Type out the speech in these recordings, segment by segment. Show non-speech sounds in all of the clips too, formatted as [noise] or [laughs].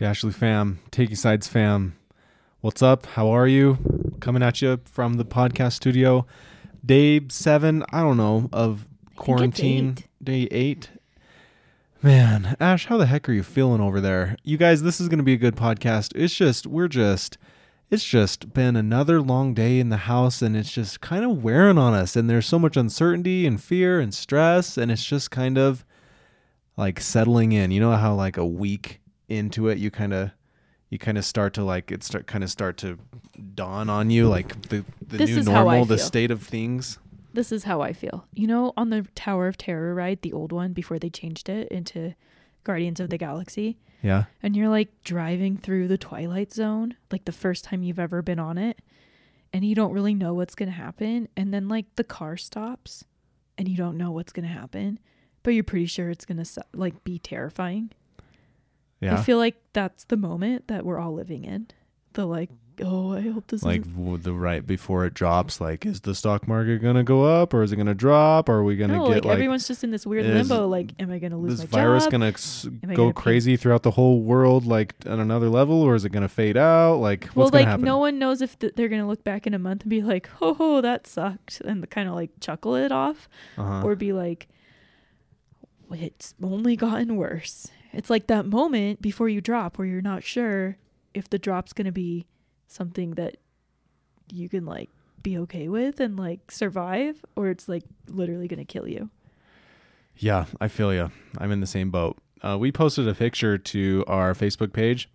Dashley fam, Taking Sides fam, what's up? How are you? Coming at you from the podcast studio. Day seven, I don't know, of quarantine. Day eight. Man, Ash, how the heck are you feeling over there? You guys, this is going to be a good podcast. It's just, we're just, it's just been another long day in the house and it's just kind of wearing on us. And there's so much uncertainty and fear and stress. And it's just kind of like settling in. You know how, like, a week into it, you kind of, you kind of start to like it start kind of start to dawn on you like the the This new is how I normal the state of things This is how I feel. You know, on the Tower of Terror ride, the old one before they changed it into Guardians of the Galaxy, yeah and you're like driving through the Twilight Zone, like the first time you've ever been on it, and you don't really know what's going to happen. And then, like, the car stops and you don't know what's going to happen, but you're pretty sure it's going to, like, be terrifying. Yeah I feel like that's the moment that we're all living in. The, like, oh, I hope this like w- the right before it drops like is the stock market gonna go up or is it gonna drop or are we gonna no, get like, like, everyone's just in this weird is limbo. Like, am I going to lose this my virus job? gonna I go gonna pay- crazy throughout the whole world like on another level or is it gonna fade out like well, what's gonna like happen no one knows if th- they're gonna look back in a month and be like, "Ho ho, that sucked," and kind of like chuckle it off, uh-huh. or be like, "It's only gotten worse." It's like that moment before you drop where you're not sure if the drop's gonna be something that you can like be okay with and like survive, or it's like literally gonna kill you. Yeah, I feel you. I'm in the same boat. Uh, we posted a picture to our Facebook page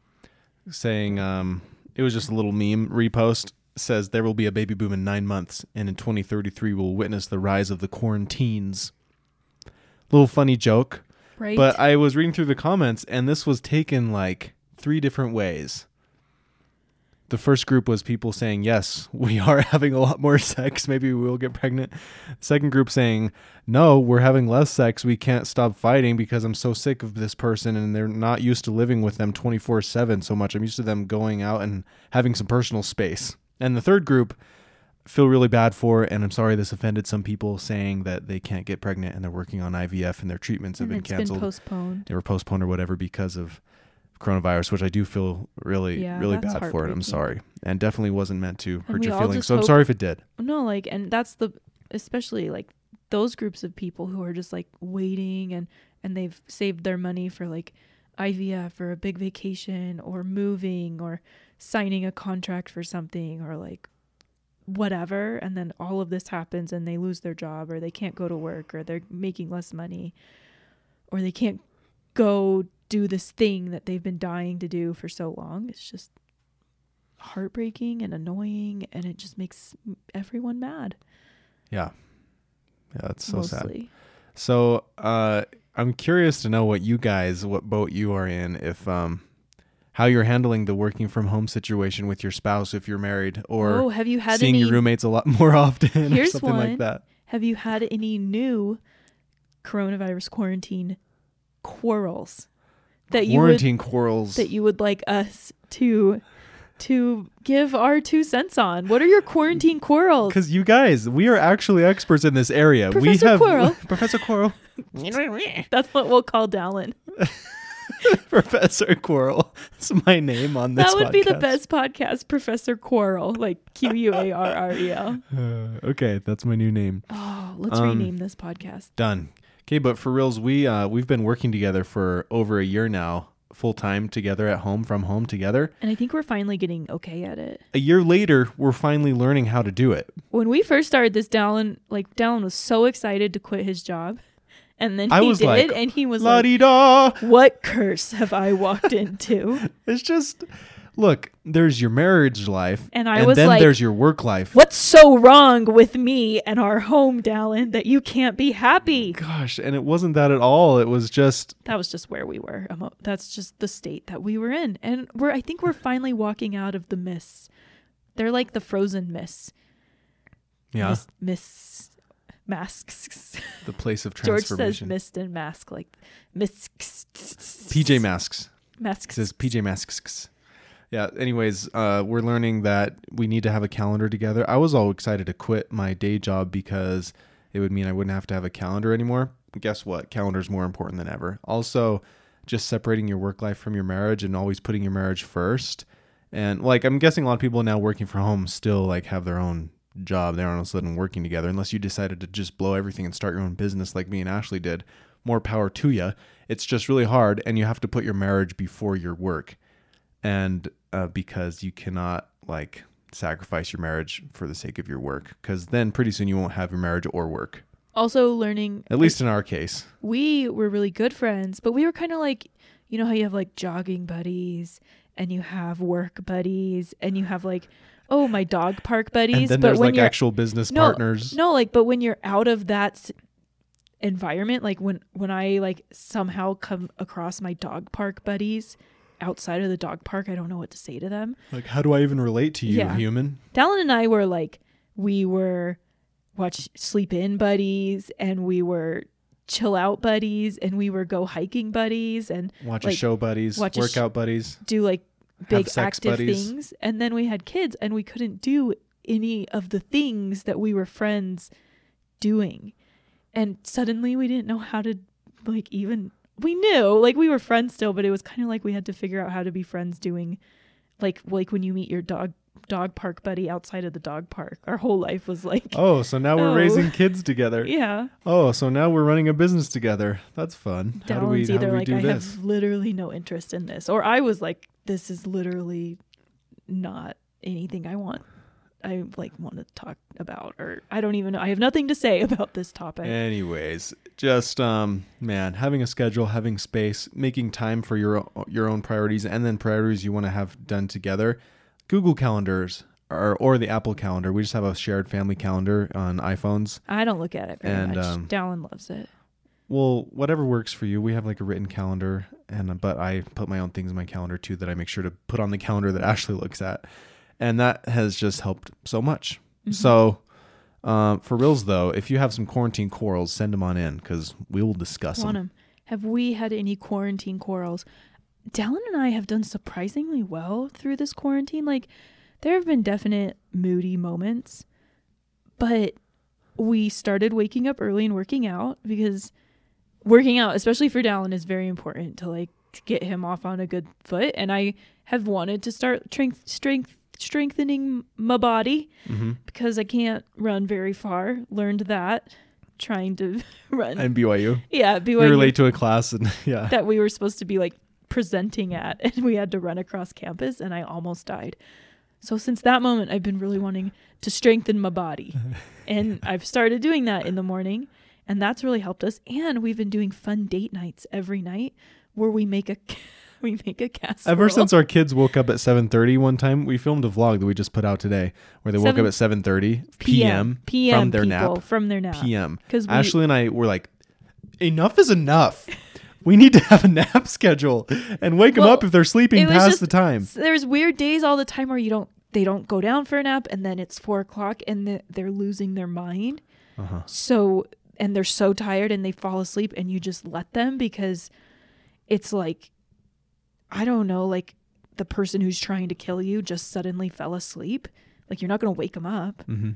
saying um, it was just a little meme repost. Says there will be a baby boom in nine months, and in 2033 we'll witness the rise of the quarantines. Little funny joke, Right? but I was reading through the comments, and this was taken like three different ways. The first group was people saying, Yes, we [laughs] are having a lot more sex. Maybe we will get pregnant. Second group saying, No, we're having less sex. We can't stop fighting because I'm so sick of this person and they're not used to living with them 24 7 so much. I'm used to them going out and having some personal space. And the third group feel really bad for, and I'm sorry this offended some people saying that they can't get pregnant and they're working on IVF and their treatments have and been it's canceled been postponed. they were postponed or whatever because of coronavirus, which I do feel really, Yeah, really bad for it. I'm sorry, and definitely wasn't meant to hurt your feelings. So I'm sorry if it did. No, like, and that's the especially like those groups of people who are just like waiting and and they've saved their money for like IVF or a big vacation or moving or signing a contract for something or like whatever and then all of this happens and they lose their job or they can't go to work or they're making less money or they can't go do this thing that they've been dying to do for so long. It's just heartbreaking and annoying and it just makes everyone mad. Yeah, yeah, that's so sad. So uh, I'm curious to know what you guys, what boat you are in, if um, how you're handling the working from home situation with your spouse if you're married, or oh have you had seeing any your roommates a lot [laughs] more often, or Here's something like that. have you had any new coronavirus quarantine quarrels that you would Quarantine quarrels. that you would like us to to give our two cents on what are your quarantine quarrels Because you guys, we are actually experts in this area. we Professor have Quirrell. [laughs] Professor Quarrel. [laughs] that's what we'll call Dallin. [laughs] Professor Quirrell. That's my name on this. that would be the best podcast professor quarrel like q-u-a-r-r-e-l [laughs] Uh, okay, that's my new name. oh let's Um, rename this podcast Done. Okay, but for reals, we uh, we've been working together for over a year now, full time together at home, from home together. and i think we're finally getting okay at it A year later, we're finally learning how to do it. when we first started this, Dallin like Dallin was so excited to quit his job, and then I he was did, like, and he was La like. "What curse have I walked [laughs] into?" It's just look. There's your marriage life, And I and was then like, there's your work life. What's so wrong with me and our home, Dallin, that you can't be happy? Gosh, and it wasn't that at all. It was just That was just where we were. That's just the state that we were in, and we're. I think we're finally walking out of the mists. They're like the frozen mists. yeah, Mist, mists, masks. the place of George says transformation. mist and mask like mists. PJ masks. It masks. says PJ masks. Yeah. Anyways, uh, we're learning that we need to have a calendar together. I was all excited to quit my day job because it would mean I wouldn't have to have a calendar anymore. Guess what? Calendar's more important than ever. Also, just separating your work life from your marriage and always putting your marriage first. And like I'm guessing a lot of people now working from home still like have their own job. They aren't all of a sudden working together unless you decided to just blow everything and start your own business like me and Ashley did. More power to you. It's just really hard and you have to put your marriage before your work. And uh, because you cannot like sacrifice your marriage for the sake of your work because then pretty soon you won't have your marriage or work. Also, learning At least in our case. we were really good friends, but we were kind of like, you know how you have like jogging buddies and you have work buddies and you have like, oh, my dog park buddies. And then but there's when like you're actual business No, partners. no, like, but when you're out of that environment, like when when I like somehow come across my dog park buddies outside of the dog park, I don't know what to say to them. Like how do I even relate to you, Yeah. human? Dallin and I were like, we were watch sleep in buddies and we were chill out buddies and we were go hiking buddies and Watch a show buddies, watch a sh- workout buddies. do like big active buddies. things. And then we had kids and we couldn't do any of the things that we were friends doing. And suddenly we didn't know how to like even we knew like we were friends still, but it was kind of like we had to figure out how to be friends doing like like when you meet your dog dog park buddy outside of the dog park. Our whole life was like Oh, so now we're [laughs] Oh. raising kids together. yeah. Oh, so now we're running a business together. That's fun. How do we, Dallin's how do either we like do I this? have literally no interest in this, or I was like, this is literally not anything I want. I like want to talk about, or I don't even know. I have nothing to say [laughs] about this topic. Anyways, just um man, having a schedule, having space, making time for your your own priorities and then priorities you want to have done together. Google calendars or or the Apple calendar. We just have a shared family calendar on iPhones. I don't look at it very And, much. um, Dallin loves it. Well, whatever works for you. We have like a written calendar, and but I put my own things in my calendar too that I make sure to put on the calendar that [laughs] Ashley looks at, and that has just helped so much. Mm-hmm. So, um, for reals though, if you have some quarantine quarrels, send them on in because we will discuss them. 'em. Have we had any quarantine quarrels? Dallin and I have done surprisingly well through this quarantine. Like, there have been definite moody moments, but we started waking up early and working out because working out, especially for Dallin, is very important to like to get him off on a good foot. And I have wanted to start strength, strength, strengthening my body hmm because I can't run very far. Learned that trying to [laughs] run. And BYU, yeah, BYU. we were late to a class, and [laughs] yeah, that we were supposed to be like presenting at [laughs] and we had to run across campus and I almost died. So since that moment I've been really wanting to strengthen my body. [laughs] and I've started doing that in the morning and that's really helped us and we've been doing fun date nights every night where we make a [laughs] we make a casserole. Ever since our kids woke up at 7:30 one time, we filmed a vlog that we just put out today where they woke up at 7:30 p.m. PM from their people, nap. from their nap. p.m. Cuz Ashley and I were like, enough is enough. We need to have a nap [laughs] schedule and wake them up if they're sleeping past just- the time. There's weird days all the time where you don't they don't go down for a nap and then it's four o'clock and the, they're losing their mind Uh-huh. so and they're so tired and they fall asleep and you just let them because it's like i don't know like the person who's trying to kill you just suddenly fell asleep like you're not going to wake them up hmm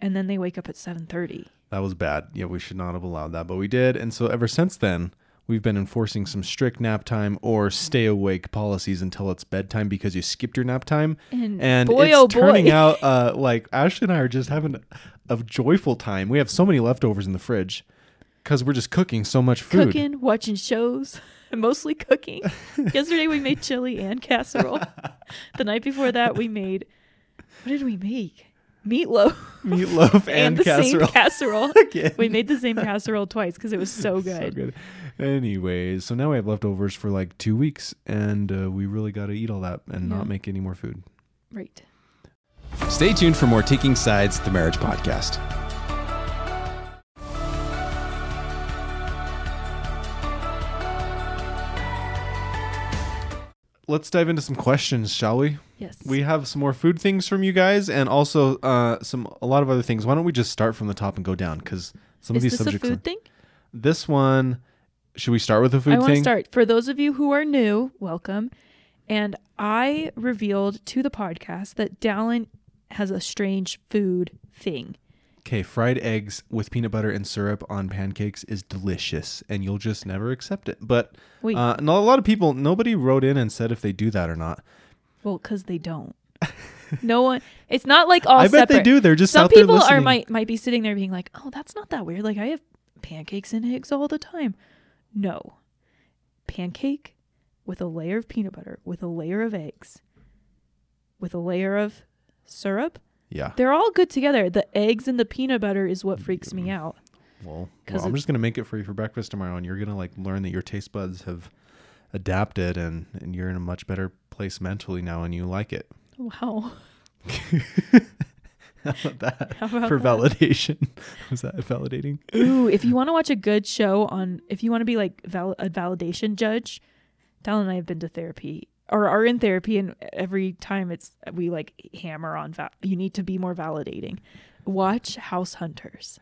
and then they wake up at 7.30 That was bad. Yeah, we should not have allowed that, but we did. And so ever since then, we've been enforcing some strict nap time or stay awake policies until it's bedtime because you skipped your nap time. and, And boy it's oh boy turning [laughs] out uh, like Ashley and I are just having a joyful time. We have so many leftovers in the fridge because we're just cooking so much food. cooking watching shows [laughs] mostly cooking [laughs] yesterday we made chili and casserole the night before that we made what did we make meatloaf Meatloaf and, and, the casserole. same casserole we made the same casserole twice because it was so good. So good. Anyways, so now we have leftovers for like two weeks, and uh, we really got to eat all that and Yeah. not make any more food. Right. Stay tuned for more Taking Sides, the marriage podcast. Let's dive into some questions, shall we? Yes. We have some more food things from you guys, and also uh, some a lot of other things. Why don't we just start from the top and go down? Because some Is of these this a subjects. food thing? This one, should we start with the food I want to start. For those of you who are new, welcome. And I revealed to the podcast that Dallin has a strange food thing. Okay, fried eggs with peanut butter and syrup on pancakes is delicious, and you'll just never accept it. But Wait, uh, no, a lot of people, nobody wrote in and said if they do that or not. well, because they don't. no one. It's not like all I bet they do. They're just Some out there people are might might be sitting there being like, "Oh, that's not that weird. Like I have pancakes and eggs all the time." No, pancake with a layer of peanut butter, with a layer of eggs, with a layer of syrup. yeah. They're all good together. The eggs and the peanut butter is what freaks me mm-hmm. out. Well, well I'm just gonna make it for you for breakfast tomorrow, and you're gonna like learn that your taste buds have adapted, and and you're in a much better place mentally now, and you like it. Wow. [laughs] [laughs] How about that How about for that? validation? [laughs] Was that validating? Ooh, if you want to watch a good show on, if you want to be like val- a validation judge, Dallin and I have been to therapy or are in therapy, and every time it's we like hammer on val- you need to be more validating. Watch House Hunters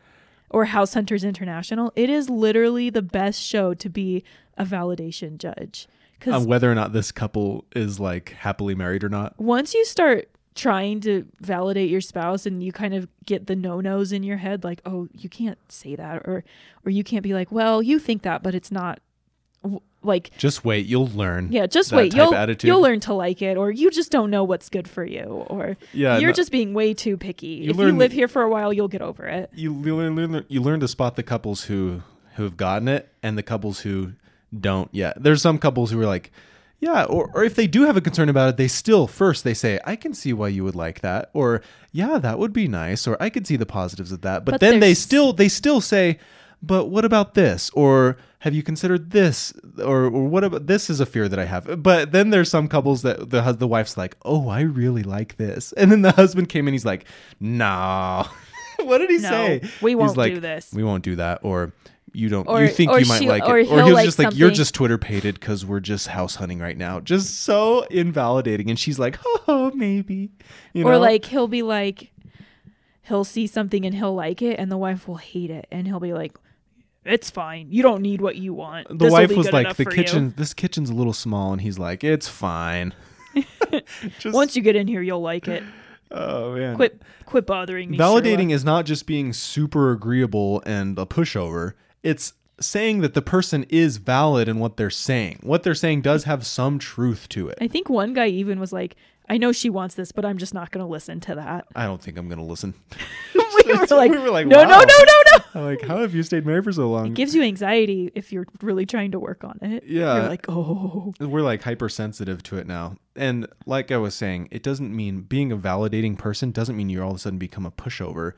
or House Hunters International. It is literally the best show to be a validation judge because On whether or not this couple is like happily married or not. once you start trying to validate your spouse and you kind of get the no-nos in your head like oh you can't say that or or you can't be like well you think that but it's not w- like Just wait, you'll learn. yeah just wait you'll attitude. you'll learn to like it or you just don't know what's good for you or Yeah, you're no- just being way too picky You if learn- you live here for a while you'll get over it you you learn, learn you learn to spot the couples who who have gotten it and the couples who don't yet. There's some couples who are like, yeah, or or if they do have a concern about it, they still first they say, I can see why you would like that, or yeah, that would be nice, or I could see the positives of that. But, But then they still they still say, but what about this? Or have you considered this? Or, or what about this is a fear that I have. But then there's some couples that the hus- the wife's like, oh, I really like this, and then the husband came in, he's like, no. [laughs] what did he No, say? we won't like, do this. We won't do that. Or you don't. Or- you think you might she- like it. Or he'll he was like just like, you're just Twitter pated because we're just house hunting right now. Just so invalidating. And she's like, oh, maybe. You or like he'll be like he'll see something and he'll like it and the wife will hate it and he'll be like it's fine you don't need what you want the This'll wife was like, the for you." kitchen. This kitchen's a little small, and he's like, it's fine. [laughs] just, once you get in here you'll like it oh man, quit quit bothering me Validating Sherlock. is not just being super agreeable and a pushover. It's saying that the person is valid in what they're saying. What they're saying does have some truth to it. i think one guy even was like i know she wants this but i'm just not going to listen to that I don't think I'm gonna listen. [laughs] [laughs] we were like, we were like, no no no no no I'm like, how have you stayed married for so long? it gives you anxiety if you're really trying to work on it Yeah. you're like oh We're like hypersensitive to it now. And like I was saying, it doesn't mean being a validating person doesn't mean you all of a sudden become a pushover.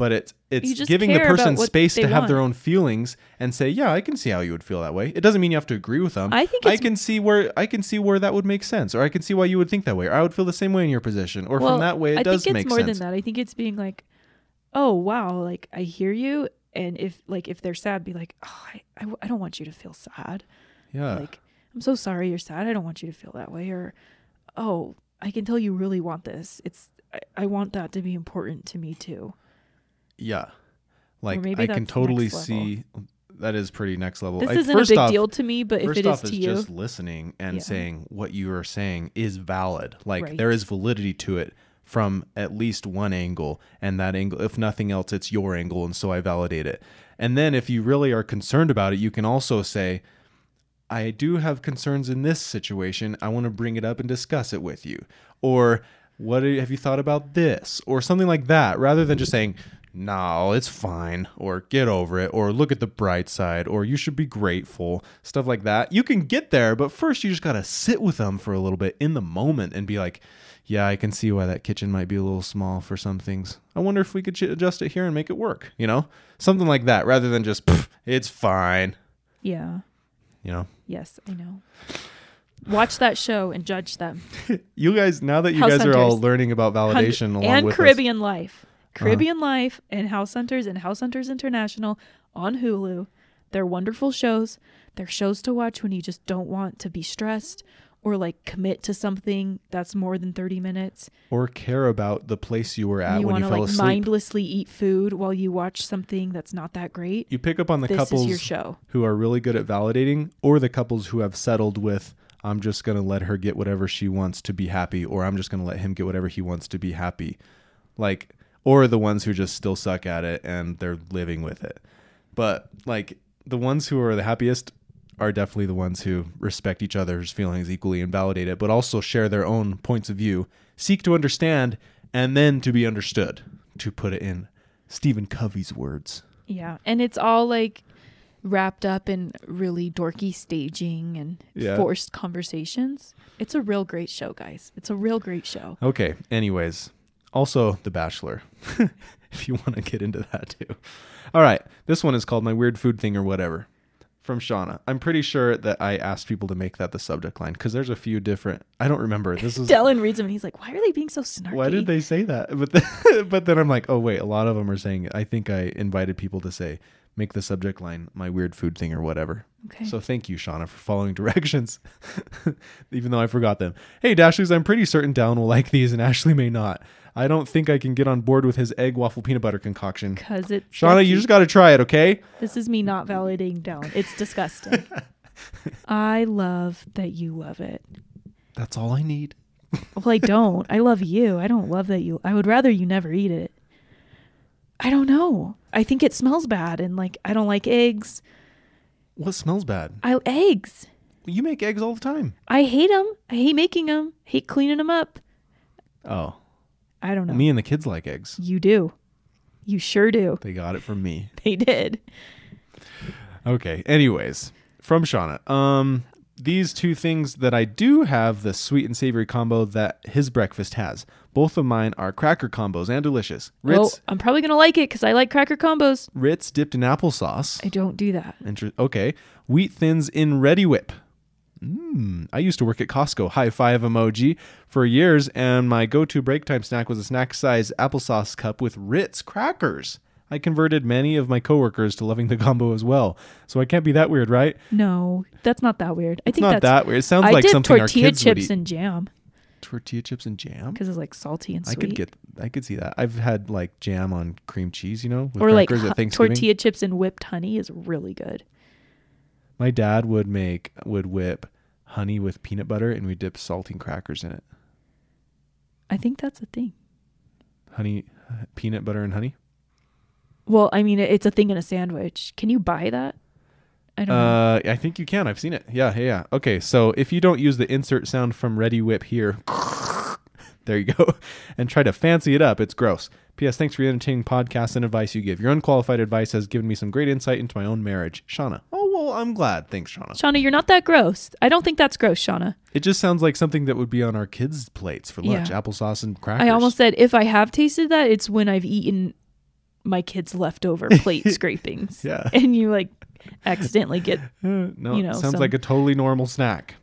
But it's it's giving the person space to have their own feelings and say, "Yeah, I can see how you would feel that way." It doesn't mean you have to agree with them. I think I can see where I can see where that would make sense, or I can see why you would think that way, or I would feel the same way in your position, or well, from that way it I does think it's make more sense. than that. I think it's being like, oh wow, like I hear you, and if like if they're sad, be like, oh, I, I, I don't want you to feel sad. Yeah, Like I'm so sorry you're sad. I don't want you to feel that way. Or oh, I can tell you really want this. It's I, I want that to be important to me too. Yeah. Like I can totally see that is pretty next level. This Like, isn't a big off, deal to me, but if it is to is you, just listening and Yeah. saying what you are saying is valid. Like Right. there is validity to it from at least one angle, and that angle, if nothing else, it's your angle, and so I validate it. And then if you really are concerned about it, you can also say, I do have concerns in this situation. I want to bring it up and discuss it with you. Or what have you thought about this? Or something like that, rather than just saying, no, it's fine, or get over it, or look at the bright side, or you should be grateful, stuff like that. You can get there, but first you just got to sit with them for a little bit in the moment and be like, yeah, I can see why that kitchen might be a little small for some things. I wonder if we could adjust it here and make it work, you know? Something like that, rather than just, it's fine, yeah, you know? yes, I know. Watch that show and judge them. [laughs] You guys, now that you House guys are all learning about validation along and with us, Caribbean Life. Uh-huh. Life and House Hunters and House Hunters International on Hulu. They're wonderful shows. They're shows to watch when you just don't want to be stressed or like commit to something that's more than 30 minutes. or care about the place you were at you when you fell like asleep. mindlessly eat food while you watch something that's not that great. you pick up on the this couples who are really good at validating, or the couples who have settled with, I'm just going to let her get whatever she wants to be happy, or I'm just going to let him get whatever he wants to be happy. Like, or the ones who just still suck at it and they're living with it. But like the ones who are the happiest are definitely the ones who respect each other's feelings equally and validate it, but also share their own points of view, seek to understand, and then to be understood, to put it in Stephen Covey's words. Yeah. And it's all like wrapped up in really dorky staging and Yeah. forced conversations. It's a real great show, guys. It's a real great show. Okay, anyways, also The Bachelor, [laughs] if you want to get into that too. All right, this one is called My Weird Food Thing or Whatever from Shauna. I'm pretty sure that I asked people to make that the subject line because there's a few different. I don't remember. This is. [laughs] Dallin reads them and he's like, why are they being so snarky? Why did they say that? But then, [laughs] but then I'm like, oh wait, a lot of them are saying. I think I invited people to say, make the subject line my weird food thing or whatever. Okay. So thank you, Shauna, for following [laughs] directions, [laughs] even though I forgot them. Hey, Dashley's, I'm pretty certain Dallin will like these and Ashley may not. I don't think I can get on board with his egg waffle peanut butter concoction. Because it's. Shauna, you just got to try it, okay? This is me not validating Dallin. It's disgusting. [laughs] I love that you love it. That's all I need. Well, I don't. I love you. I don't love that you. I would rather you never eat it. I don't know. I think it smells bad, and like I don't like eggs. What smells bad? I eggs. You make eggs all the time. I hate them. I hate making them. Hate cleaning them up. Oh, I don't know. me and the kids like eggs. You do. You sure do. They got it from me. They did. Okay. Anyways, from Shauna. Um, these two things that I do have the sweet and savory combo that his breakfast has. Both of mine are cracker combos and delicious. Oh, Ritz, I'm probably gonna like it because I like cracker combos. Ritz dipped in applesauce. I don't do that. Inter- okay. Wheat thins in Reddi-wip. Mm, I used to work at Costco, high five emoji, for years, and my go to break time snack was a snack size applesauce cup with Ritz crackers. I converted many of my coworkers to loving the combo as well. So I can't be that weird, right? No, that's not that weird. I It's think not that's. that weird. It sounds I like did something our kids would chips eat. and jam tortilla chips and jam. because it's like salty and sweet. I could get, I could see that. I've had like jam on cream cheese, you know, with or like crackers hu- at Thanksgiving. tortilla chips and whipped honey is really good. My dad would make, would whip honey with peanut butter, and we dip saltine crackers in it. I think that's a thing. Honey, peanut butter and honey. Well, I mean, it's a thing in a sandwich. Can you buy that? I don't know. Uh, I think you can. I've seen it. Yeah, yeah, yeah. Okay, so if you don't use the insert sound from Reddi-wip here, [laughs] there you go, [laughs] and try to fancy it up, it's gross. P.S. Thanks for the entertaining podcast and advice you give. Your unqualified advice has given me some great insight into my own marriage. Shauna. Oh, well, I'm glad. Thanks, Shauna. Shauna, you're not that gross. I don't think that's gross, Shauna. It just sounds like something that would be on our kids' plates for lunch Yeah. applesauce and crackers. I almost said if I have tasted that, it's when I've eaten my kids' leftover [laughs] plate scrapings. Yeah. And you like accidentally get [laughs] no, you know, sounds some- like a totally normal snack.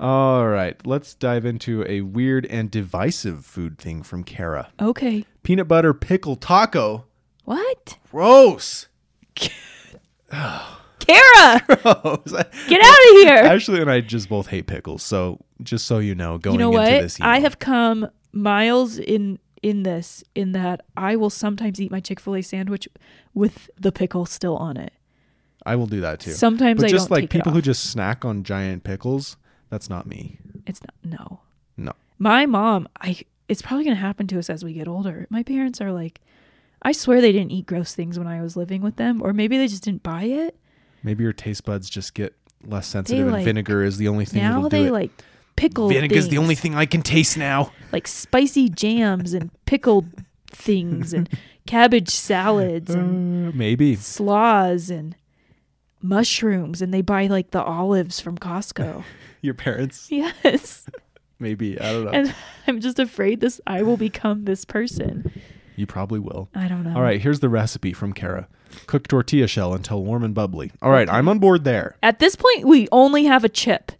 All right, let's dive into a weird and divisive food thing from Kara. okay. Peanut butter pickle taco. What? Gross. [sighs] Kara, [laughs] Gross. get out of here. Ashley and I just both hate pickles, so just so you know, going you know into what? this, I have come miles in in this in that I will sometimes eat my Chick-fil-A sandwich with the pickle still on it. I will do that too. Sometimes but I just don't like people who just snack on giant pickles, that's not me. It's not no. No. My mom, I it's probably going to happen to us as we get older. My parents are like I swear they didn't eat gross things when I was living with them or maybe they just didn't buy it. Maybe your taste buds just get less sensitive, and like- vinegar is the only thing now they like pickle Vinegar is the things, only thing I can taste now. like spicy jams and pickled things and [laughs] cabbage salads and Uh, maybe. slaws and mushrooms and they buy like the olives from Costco. [laughs] Your parents, yes. [laughs] maybe. I don't know. And I'm just afraid this I will become this person. you probably will. I don't know. All right, here's the recipe from Kara. Cook tortilla shell until warm and bubbly. All right, I'm on board there. At this point we only have a chip.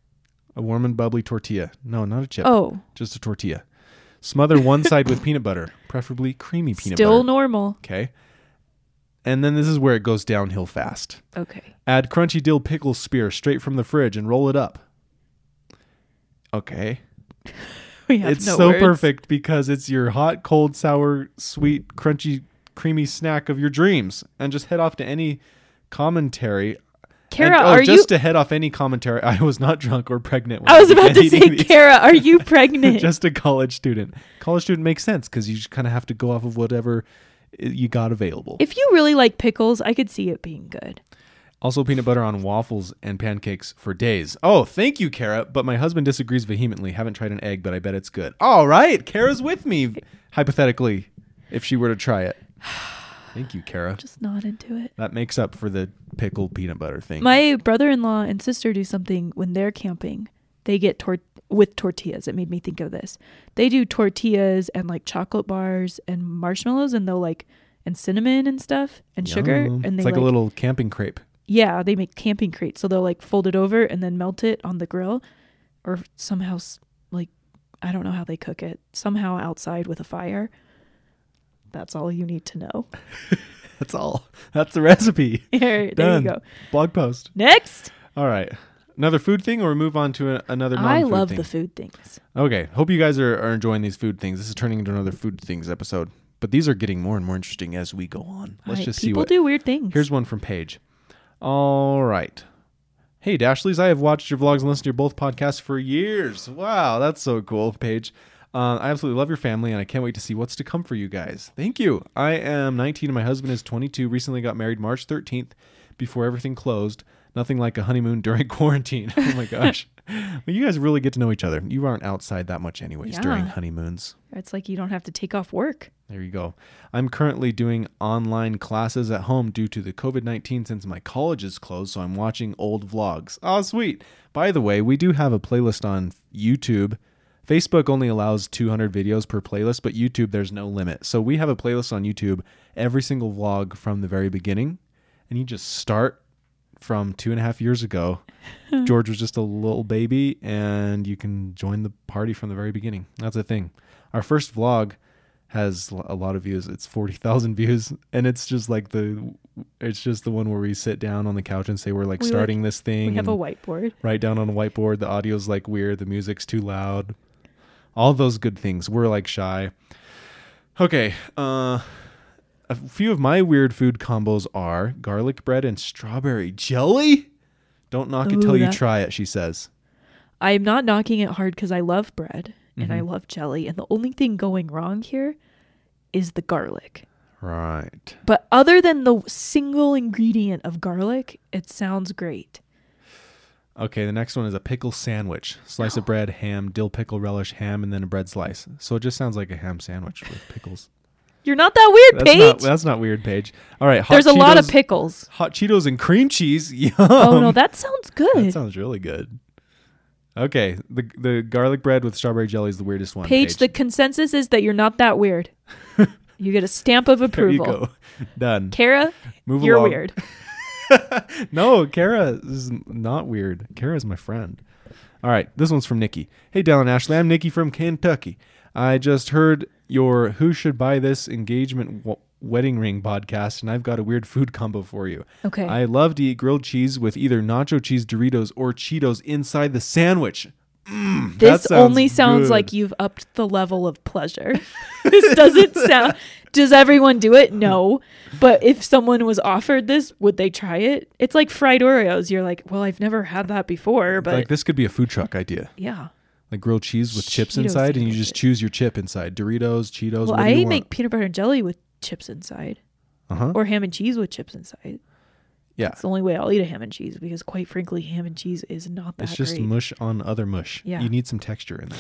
A warm and bubbly tortilla. No, not a chip. Oh, Just a tortilla. Smother one side with peanut butter, preferably creamy peanut still butter. normal. Okay. And then this is where it goes downhill fast. Okay. Add crunchy dill pickle spear straight from the fridge and roll it up. Okay. [laughs] We have it's no so words. perfect because it's your hot, cold, sour, sweet, crunchy, creamy snack of your dreams. And just head off to any commentary Kara, And- oh, are just you? to head off any commentary, [laughs] I was not drunk or pregnant. When I was about to say. Kara, are you [laughs] pregnant? just a college student. College student makes sense because you just kind of have to go off of whatever eh, you got available. if you really like pickles, I could see it being good. Also, peanut butter on waffles and pancakes for days. Oh, thank you, Kara. But my husband disagrees vehemently. Haven't tried an egg, but I bet it's good. All right, Kara's with me, hypothetically, if she were to try it. [sighs] [sighs] Thank you, Kara. Just not into it. That makes up for the pickled peanut butter thing. My brother-in-law and sister do something when they're camping. They get tor- with tortillas. It made me think of this. They do tortillas and like chocolate bars and marshmallows, and they'll like and cinnamon and stuff and sugar, and they it's like, like, a little camping crepe. yeah, they make camping crates. So they'll like fold it over and then melt it on the grill, or somehow s- like I don't know how they cook it. Somehow outside with a fire. That's all you need to know. [laughs] That's all. That's the recipe. [laughs] there, there Done. you go. Blog post. Next, All right. Another food thing, or move on to a, another non-food I love the food things. Okay. Hope you guys are, are enjoying these food things. This is turning into another food things episode. But these are getting more and more interesting as we go on. Let's Alright, just see people what. do weird things. Here's one from Paige. All right. Hey, Dashleys, I have watched your vlogs and listened to your both podcasts for years. Wow, that's so cool, Paige. Uh, I absolutely love your family, and I can't wait to see what's to come for you guys. Thank you. I am 19 and my husband is 22. Recently got married March 13th before everything closed. Nothing like a honeymoon [laughs] during quarantine. [laughs] Oh my gosh. [laughs] well, you guys really get to know each other. You aren't outside that much, anyways, during Yeah. honeymoons. It's like you don't have to take off work. There you go. I'm currently doing online classes at home due to the COVID 19 since my college is closed, so I'm watching old vlogs. Oh, sweet. By the way, we do have a playlist on YouTube. Facebook only allows 200 videos per playlist, but YouTube, there's no limit. So we have a playlist on YouTube, every single vlog from the very beginning, and you just start from two and a half years ago. [laughs] George was just a little baby, and you can join the party from the very beginning. That's a thing. Our first vlog has a lot of views. It's 40,000 [laughs] views and it's just like the it's just the one where we sit down on the couch and say we're like We, like- starting this thing We have a whiteboard. write down on a whiteboard the audio's like weird, the music's too loud. All those good things. We're like shy. Okay, uh a few of my weird food combos are garlic bread and strawberry jelly. Don't knock it Ooh, till you try it, she says. I'm not knocking it hard because I love bread and I Mhm. love jelly. And the only thing going wrong here is the garlic. Right. But other than the single ingredient of garlic, it sounds great. Okay, the next one is a pickle sandwich. Slice of [gasps] bread, ham, dill pickle relish, ham, and then a bread slice. So it just sounds like a ham sandwich with pickles. You're not that weird, That's Paige. not that's not weird, Paige. All right, hot There's a lot of Cheetos- pickles. hot Cheetos and cream cheese. Yum. [laughs] Oh no, that sounds good. That sounds really good. Okay, the the garlic bread with strawberry jelly is the weirdest one. Paige, the consensus is that you're not that weird. [laughs] you get a stamp of there you approval. go. [laughs] Done. Kara, Move you're along. weird. [laughs] no, Kara is not weird. Kara is my friend. All right, this one's from Nikki. Hey, Dallin Ashley, I'm Nikki from Kentucky. I just heard your Who Should Buy This Engagement w- Wedding Ring podcast, and I've got a weird food combo for you. Okay. I love to eat grilled cheese with either nacho cheese Doritos or Cheetos inside the sandwich. Mm, this sounds only sounds good. like you've upped the level of pleasure. [laughs] this doesn't [laughs] sound. Does everyone do it? No. But if someone was offered this, would they try it? It's like fried Oreos. You're like, well, I've never had that before, but like this could be a food truck idea. yeah. Like grilled cheese with chips Cheeto inside, and you just sandwiches. choose your chip inside. Doritos, Cheetos. Well, I make peanut butter and jelly with chips inside, uh-huh. or ham and cheese with chips inside. Yeah. It's the only way I'll eat a ham and cheese because, quite frankly, ham and cheese is not that It's just great. mush on other mush. Yeah. You need some texture in there.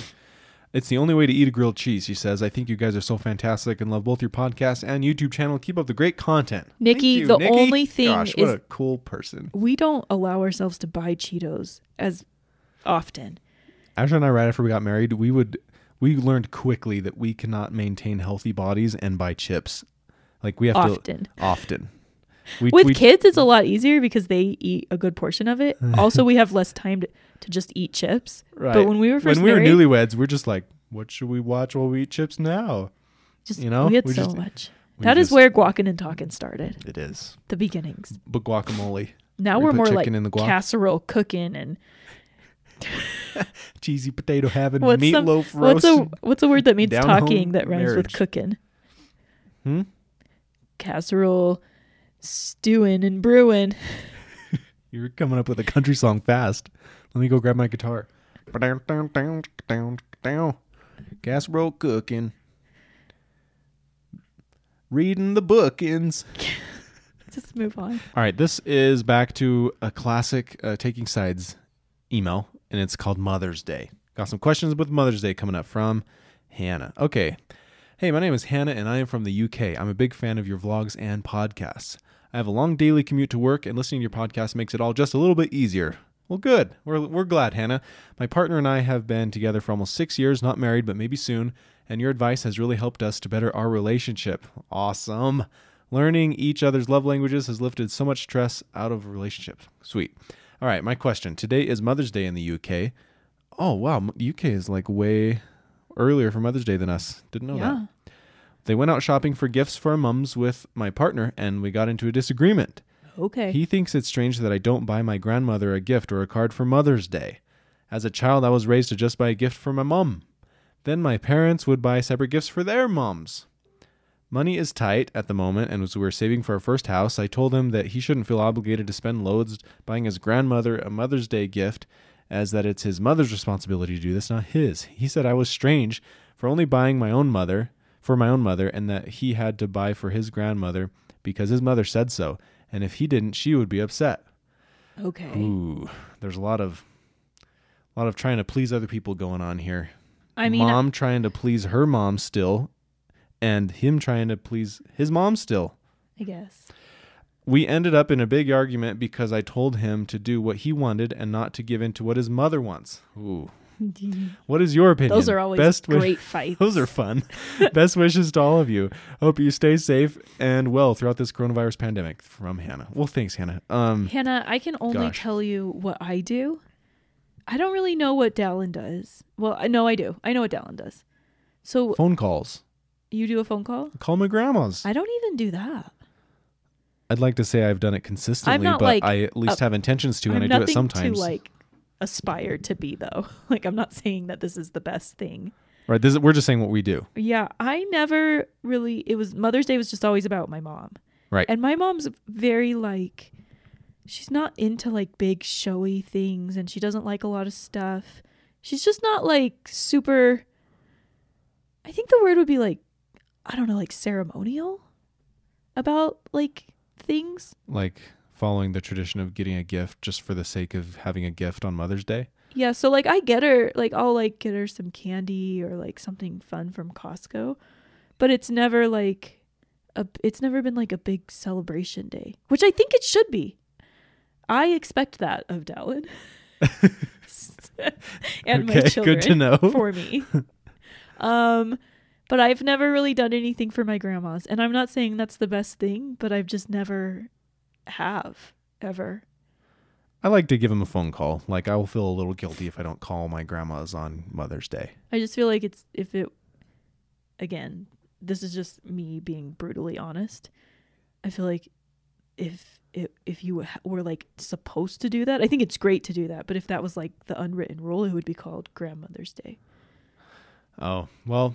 It's the only way to eat a grilled cheese, she says. I think you guys are so fantastic and love both your podcast and YouTube channel. Keep up the great content. Nikki, you, the Nikki. only thing Gosh, what is- a cool person. we don't allow ourselves to buy Cheetos as often. Ashley and I, right after we got married, we would we learned quickly that we cannot maintain healthy bodies and buy chips. Like we have Often. to often. [laughs] We, With we- kids, it's a lot easier because they eat a good portion of it. [laughs] also, we have less time to, to just eat chips. right. But when we were first when we were newlyweds, we're just like, what should we watch while we eat chips now? just, you know, we had we so just- much. That is just- where guacin and talking started. It is. The beginnings. But guacamole, Now We we're more like in the guac. casserole cooking and [laughs] cheesy potato having, what's some, meatloaf what's roast. a what's a word that means talking that rhymes with cooking? Hmm? Casserole, stewing and brewing. [laughs] You're coming up with a country song fast. Let me go grab my guitar. Casserole cooking. Reading the bookings. [laughs] Just move on. All right, this is back to a classic uh, Taking Sides email, and it's called Mother's Day. Got some questions with Mother's Day coming up from Hannah. Okay. Hey, my name is Hannah, and I am from the UK. I'm a big fan of your vlogs and podcasts. I have a long daily commute to work, and listening to your podcast makes it all just a little bit easier. Well, good. We're, we're glad, Hannah. My partner and I have been together for almost six years, not married, but maybe soon, and your advice has really helped us to better our relationship. Awesome. Learning each other's love languages has lifted so much stress out of a relationship. Sweet. All right, my question. Today is Mother's Day in the UK. Oh, wow. UK is like way earlier for Mother's Day than us. Didn't know yeah. that. They went out shopping for gifts for our mums with my partner, and we got into a disagreement. Okay. He thinks it's strange that I don't buy my grandmother a gift or a card for Mother's Day. As a child, I was raised to just buy a gift for my mom. Then my parents would buy separate gifts for their moms. Money is tight at the moment, and as we were saving for our first house, I told him that he shouldn't feel obligated to spend loads buying his grandmother a Mother's Day gift, as that it's his mother's responsibility to do this, not his. He said I was strange for only buying my own mother for my own mother, and that he had to buy for his grandmother because his mother said so, and if he didn't, she would be upset. Okay. Ooh, there's a lot of, a lot of trying to please other people going on here. I mean, mom trying to please her mom still, and him trying to please his mom still. I guess. We ended up in a big argument because I told him to do what he wanted and not to give in to what his mother wants. Ooh. [laughs] What is your opinion? Those are always Best wish- great fights. [laughs] Those are fun. [laughs] Best wishes to all of you. Hope you stay safe and well throughout this coronavirus pandemic. From Hannah. Well, thanks, Hannah. Um, Hannah, I can only Gosh. tell you what I do. I don't really know what Dallin does. Well, I know I do. I know what Dallin does. So phone calls. you do a phone call? Call my grandmas. I don't even do that. I'd like to say I've done it consistently, but like, I at least have intentions to, and I'm I do it sometimes. to like aspire to be though. [laughs] Like I'm not saying that this is the best thing. right? This is, we're just saying what we do. Yeah, I never really it was Mother's Day was just always about my mom. Right. And my mom's very like she's not into like big showy things and she doesn't like a lot of stuff. She's just not like super I think the word would be like I don't know, like ceremonial about like things. Like following the tradition of getting a gift just for the sake of having a gift on Mother's Day. Yeah, so like I get her like I'll like get her some candy or like something fun from Costco, but it's never like a it's never been like a big celebration day, which I think it should be. I expect that of Dallin [laughs] and my Okay, children good to know. for me. Um but I've never really done anything for my grandmas, and I'm not saying that's the best thing, but I've just never have ever. I like to give him a phone call. Like I will feel a little guilty if I don't call my grandmas on Mother's Day. I just feel like it's if it again, this is just me being brutally honest. I feel like if it, if you were like supposed to do that, I think it's great to do that, but if that was like the unwritten rule, it would be called grandmother's day. Oh well,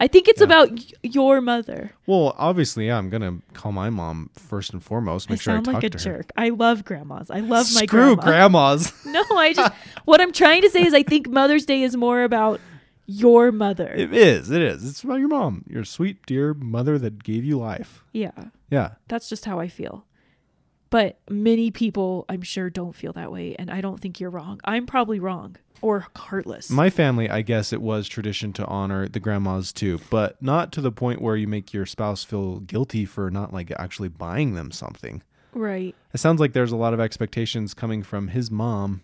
I think it's Yeah. about y- your mother. well obviously yeah. I'm gonna call my mom first and foremost. Make I sure I sound talk like a to her. jerk. I love grandmas. I love my Screw grandma. grandmas. [laughs] no, I just [laughs] what I'm trying to say is I think Mother's Day is more about your mother. it is. It is. It's about your mom, your sweet dear mother that gave you life. yeah. Yeah. That's just how I feel. But many people, I'm sure, don't feel that way. And I don't think you're wrong. I'm probably wrong or heartless. My family, I guess it was tradition to honor the grandmas too, but not to the point where you make your spouse feel guilty for not like actually buying them something. right. It sounds like there's a lot of expectations coming from his mom,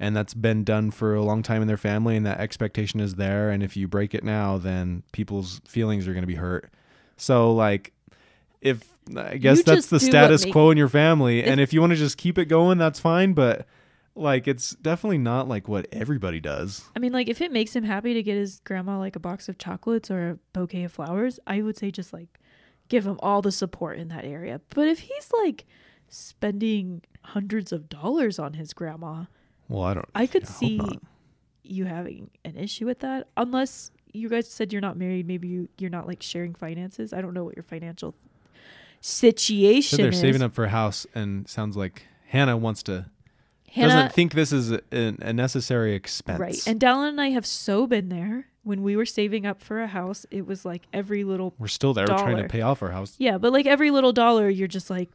and that's been done for a long time in their family, and that expectation is there. And if you break it now, then people's feelings are going to be hurt. So, like, if I guess You that's the status quo in your family, and If- if you want to just keep it going, that's fine. But like, it's definitely not like what everybody does. I mean, like, if it makes him happy to get his grandma like a box of chocolates or a bouquet of flowers, I would say just like give him all the support in that area. But if he's like spending hundreds of dollars on his grandma, Well, I don't. I could I see not. you having an issue with that. Unless you guys said you're not married, maybe you, you're not like sharing finances. I don't know what your financial So situation they're is. saving up for a house, and sounds like Hannah wants to Hannah, doesn't think this is a, a necessary expense. right? And Dallin and I have so been there. When we were saving up for a house, it was like every little We're still there. We're trying to pay off our house. yeah, but like every little dollar, you're just like,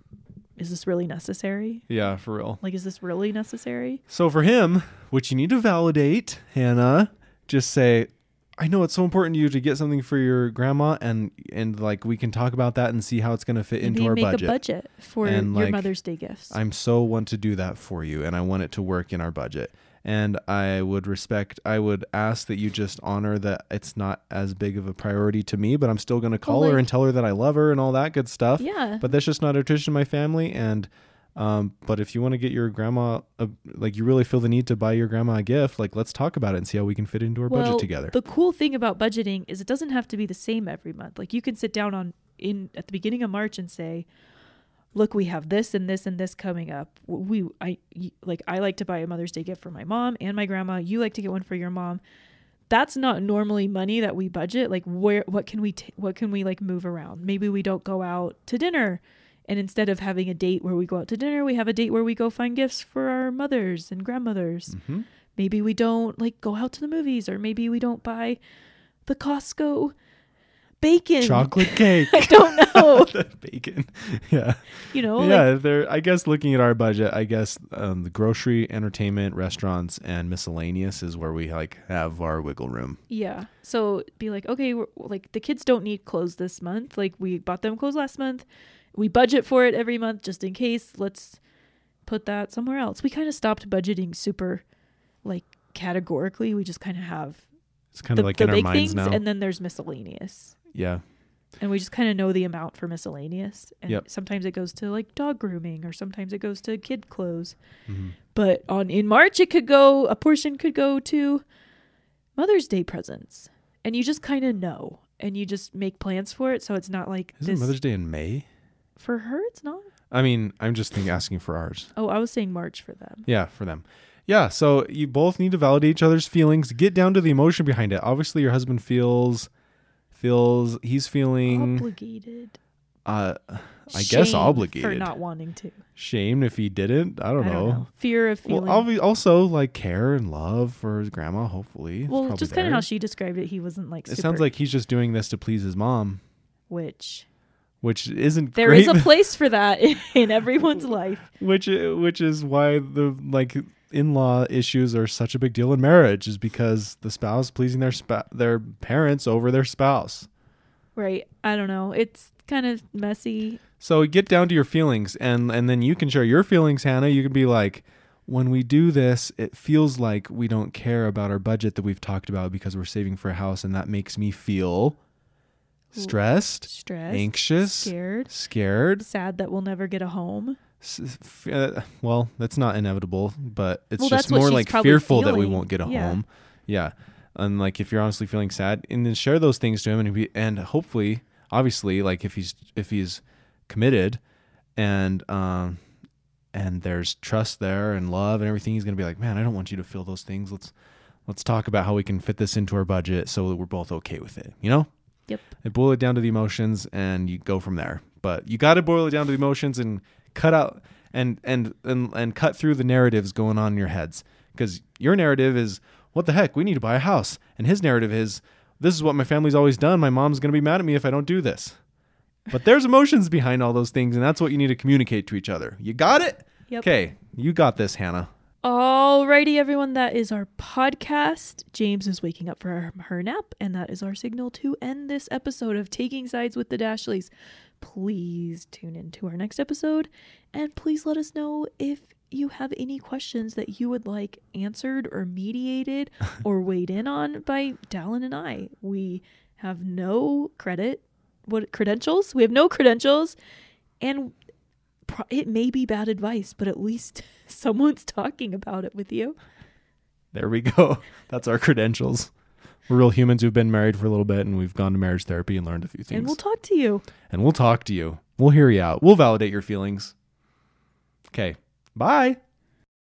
is this really necessary? Yeah, for real. Like, is this really necessary? So for him, what you need to validate, Hannah, just say, I know it's so important to you to get something for your grandma and and like we can talk about that and see how it's going to fit into Maybe our make budget. a budget for And, your like, Mother's Day gifts. I'm so want to do that for you and I want it to work in our budget. And I would respect I would ask that you just honor that it's not as big of a priority to me, but I'm still going to call her like- and tell her that I love her and all that good stuff. yeah. But that's just not a tradition in my family and um, but if you want to get your grandma, a, like you really feel the need to buy your grandma a gift, like let's talk about it and see how we can fit into our well, budget together. The cool thing about budgeting is it doesn't have to be the same every month. Like you can sit down on in at the beginning of March and say, "Look, we have this and this and this coming up. We I like I like to buy a Mother's Day gift for my mom and my grandma. You like to get one for your mom." That's not normally money that we budget. Like where what can we t- what can we like move around? Maybe we don't go out to dinner. And instead of having a date where we go out to dinner, we have a date where we go find gifts for our mothers and grandmothers hmm maybe we don't like go out to the movies or maybe we don't buy the Costco bacon. Chocolate [laughs] cake. I don't know. [laughs] the bacon. [laughs] Yeah. You know, yeah, like, they're I guess looking at our budget, I guess um, the grocery, entertainment, restaurants and miscellaneous is where we like have our wiggle room. yeah. So be like, okay, we're, like the kids don't need clothes this month. Like we bought them clothes last month. We budget for it every month just in case. Let's put that somewhere else. We kind of stopped budgeting super like categorically. We just kind of have It's kind of like the in our big minds things now. and then there's miscellaneous. yeah. and we just kind of know the amount for miscellaneous and Yep. sometimes it goes to like dog grooming or sometimes it goes to kid clothes Mhm. but on in march it could go a portion could go to mother's day presents and you just kind of know and you just make plans for it so it's not like Isn't this Mother's Day in May? For her it's not I mean, I'm just thinking asking for ours. oh i was saying march for them Yeah, for them. Yeah, so you both need to validate each other's feelings. Get down to the emotion behind it. Obviously, your husband feels feels he's feeling obligated uh I guess obligated. for not wanting to Shamed if he didn't. I don't, I know. don't know fear of feeling Well, obvi- also like care and love for his grandma. Hopefully, well just kind of how she described it he wasn't like It super, sounds like he's just doing this to please his mom, which which isn't There is a [laughs] place for that in, in everyone's life. which uh, which is why the like in-law issues are such a big deal in marriage is because the spouse pleasing their sp- their parents over their spouse. Right. I don't know. It's kind of messy. So get down to your feelings and and then you can share your feelings, Hannah. You can be like when we do this, it feels like we don't care about our budget that we've talked about because we're saving for a house and that makes me feel stressed, Stressed. anxious, Scared. scared. Sad that we'll never get a home. S- uh, well, that's not inevitable, but it's Well, just more like fearful that we won't get a Yeah. home. Yeah. And like if you're honestly feeling sad, and then share those things to him, and be, and hopefully, obviously, like if he's if he's committed, and um, and there's trust there and love and everything, he's gonna be like, man, I don't want you to feel those things. Let's let's talk about how we can fit this into our budget so that we're both okay with it. You know? Yep. And boil it down to the emotions, and you go from there. But you got to boil it down to the emotions and cut out and and and, and cut through the narratives going on in your heads. Because your narrative is what the heck? We need to buy a house. And his narrative is this is what my family's always done. My mom's going to be mad at me if i don't do this. But there's emotions behind all those things and that's what you need to communicate to each other. You got it? Yep. okay. You got this hannah Alrighty, everyone. That is our podcast. James is waking up for her, nap, and that is our signal to end this episode of Taking Sides with the Dashleys. Please tune in to our next episode, and please let us know if you have any questions that you would like answered or mediated [laughs] or weighed in on by Dallin and I. We have no credit, what credentials? We have no credentials, and it may be bad advice, but at least [laughs] someone's talking about it with you. there we go. [laughs] That's our credentials. We're real humans. Who've been married for a little bit and we've gone to marriage therapy and learned a few things And we'll talk to you. and we'll talk to you. We'll hear you out. We'll validate your feelings. Okay. Bye